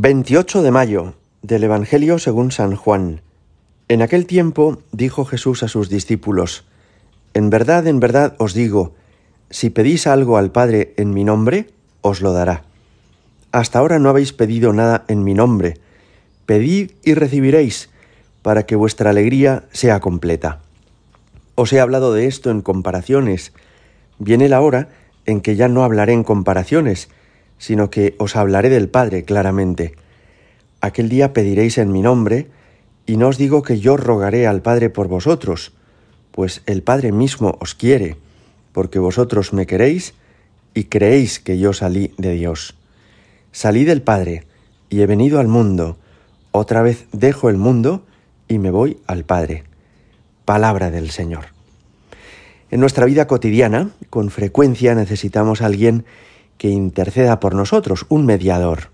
28 de mayo del Evangelio según San Juan. En aquel tiempo dijo Jesús a sus discípulos, En verdad, en verdad os digo, si pedís algo al Padre en mi nombre, os lo dará. Hasta ahora no habéis pedido nada en mi nombre. Pedid y recibiréis, para que vuestra alegría sea completa. Os he hablado de esto en comparaciones. Viene la hora en que ya no hablaré en comparaciones, sino que os hablaré del Padre claramente. Aquel día pediréis en mi nombre, y no os digo que yo rogaré al Padre por vosotros, pues el Padre mismo os quiere, porque vosotros me queréis y creéis que yo salí de Dios. Salí del Padre y he venido al mundo, otra vez dejo el mundo y me voy al Padre. Palabra del Señor. En nuestra vida cotidiana, con frecuencia necesitamos a alguien que interceda por nosotros, un mediador.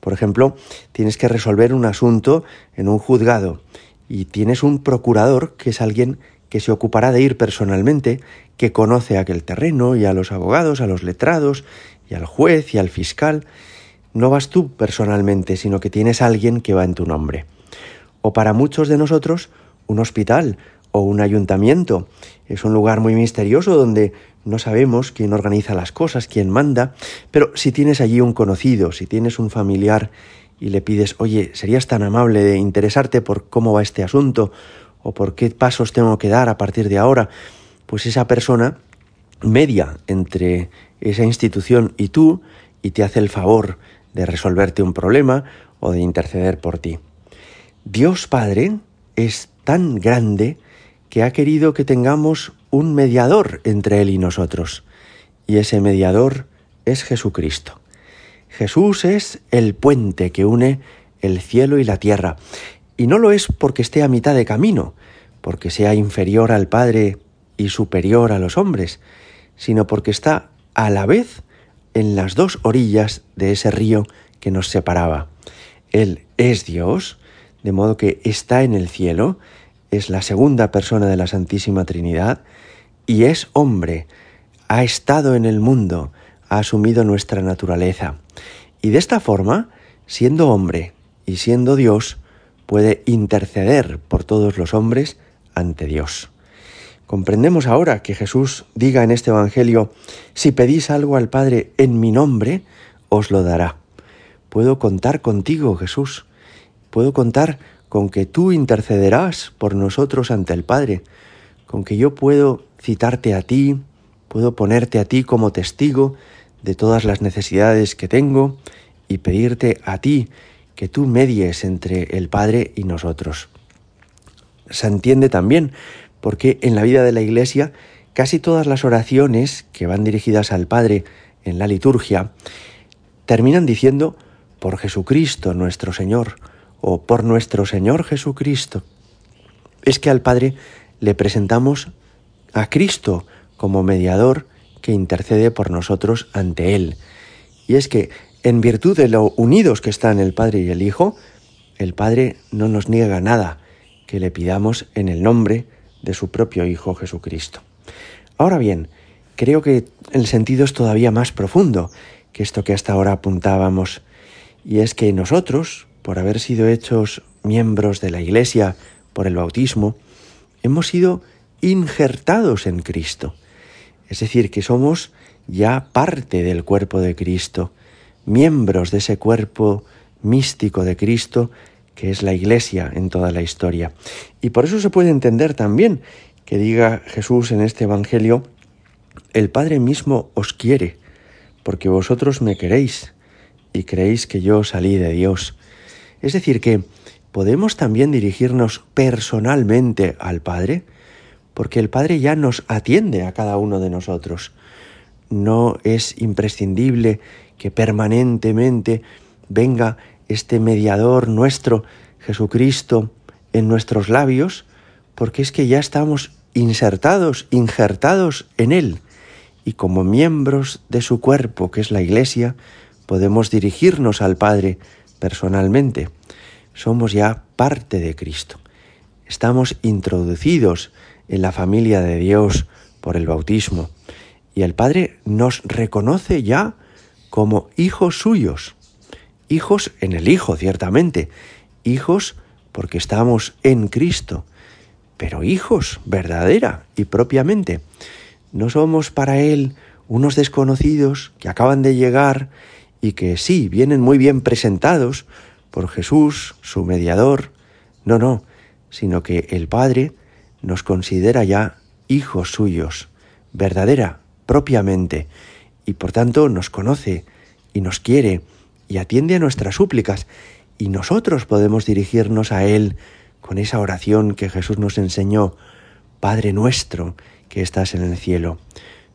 Por ejemplo, tienes que resolver un asunto en un juzgado y tienes un procurador que es alguien que se ocupará de ir personalmente, que conoce aquel terreno y a los abogados, a los letrados y al juez y al fiscal. No vas tú personalmente, sino que tienes alguien que va en tu nombre. O para muchos de nosotros, un hospital o un ayuntamiento. Es un lugar muy misterioso donde no sabemos quién organiza las cosas, quién manda, pero si tienes allí un conocido, si tienes un familiar y le pides, oye, ¿serías tan amable de interesarte por cómo va este asunto o por qué pasos tengo que dar a partir de ahora? Pues esa persona media entre esa institución y tú y te hace el favor de resolverte un problema o de interceder por ti. Dios Padre es tan grande que ha querido que tengamos un mediador entre Él y nosotros, y ese mediador es Jesucristo. Jesús es el puente que une el cielo y la tierra, y no lo es porque esté a mitad de camino, porque sea inferior al Padre y superior a los hombres, sino porque está a la vez en las dos orillas de ese río que nos separaba. Él es Dios, de modo que está en el cielo, es la segunda persona de la Santísima Trinidad y es hombre, ha estado en el mundo, ha asumido nuestra naturaleza. Y de esta forma, siendo hombre y siendo Dios, puede interceder por todos los hombres ante Dios. Comprendemos ahora que Jesús diga en este Evangelio, si pedís algo al Padre en mi nombre, os lo dará. Puedo contar contigo, Jesús. Puedo contar con que tú intercederás por nosotros ante el Padre, con que yo puedo citarte a ti, puedo ponerte a ti como testigo de todas las necesidades que tengo y pedirte a ti que tú medies entre el Padre y nosotros. Se entiende también porque en la vida de la Iglesia casi todas las oraciones que van dirigidas al Padre en la liturgia terminan diciendo por Jesucristo nuestro Señor, o por nuestro Señor Jesucristo. Es que al Padre le presentamos a Cristo como mediador que intercede por nosotros ante Él. Y es que, en virtud de lo unidos que están el Padre y el Hijo, el Padre no nos niega nada que le pidamos en el nombre de su propio Hijo Jesucristo. Ahora bien, creo que el sentido es todavía más profundo que esto que hasta ahora apuntábamos, y es que nosotros, por haber sido hechos miembros de la Iglesia por el bautismo, hemos sido injertados en Cristo. Es decir, que somos ya parte del cuerpo de Cristo, miembros de ese cuerpo místico de Cristo que es la Iglesia en toda la historia. Y por eso se puede entender también que diga Jesús en este Evangelio, el Padre mismo os quiere, porque vosotros me queréis y creéis que yo salí de Dios. Es decir, que podemos también dirigirnos personalmente al Padre, porque el Padre ya nos atiende a cada uno de nosotros. No es imprescindible que permanentemente venga este mediador nuestro, Jesucristo, en nuestros labios, porque es que ya estamos insertados, injertados en Él, y como miembros de su cuerpo, que es la Iglesia, podemos dirigirnos al Padre personalmente. Somos ya parte de Cristo. Estamos introducidos en la familia de Dios por el bautismo y el Padre nos reconoce ya como hijos suyos. Hijos en el Hijo, ciertamente. Hijos porque estamos en Cristo, pero hijos verdadera y propiamente. No somos para Él unos desconocidos que acaban de llegar y que sí, vienen muy bien presentados por Jesús, su mediador. No, no, sino que el Padre nos considera ya hijos suyos, verdadera, propiamente, y por tanto nos conoce y nos quiere y atiende a nuestras súplicas, y nosotros podemos dirigirnos a Él con esa oración que Jesús nos enseñó, Padre nuestro que estás en el cielo.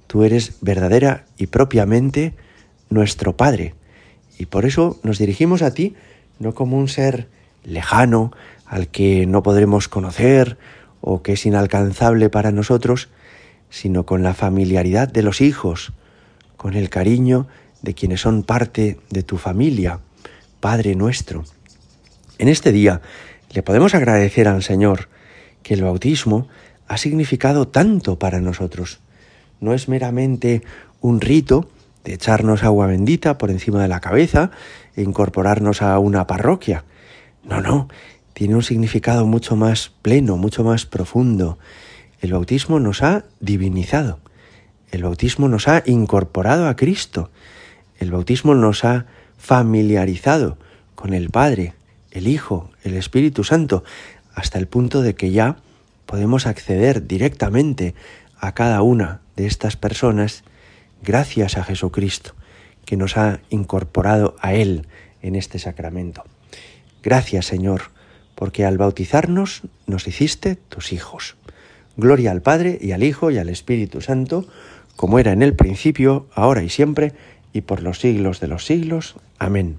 Tú eres verdadera y propiamente nuestro Padre. Y por eso nos dirigimos a ti no como un ser lejano al que no podremos conocer o que es inalcanzable para nosotros, sino con la familiaridad de los hijos, con el cariño de quienes son parte de tu familia, Padre nuestro. En este día le podemos agradecer al Señor que el bautismo ha significado tanto para nosotros. No es meramente un rito de echarnos agua bendita por encima de la cabeza e incorporarnos a una parroquia. No, no, tiene un significado mucho más pleno, mucho más profundo. El bautismo nos ha divinizado. El bautismo nos ha incorporado a Cristo. El bautismo nos ha familiarizado con el Padre, el Hijo, el Espíritu Santo, hasta el punto de que ya podemos acceder directamente a cada una de estas personas gracias a Jesucristo, que nos ha incorporado a Él en este sacramento. Gracias, Señor, porque al bautizarnos nos hiciste tus hijos. Gloria al Padre y al Hijo y al Espíritu Santo, como era en el principio, ahora y siempre, y por los siglos de los siglos. Amén.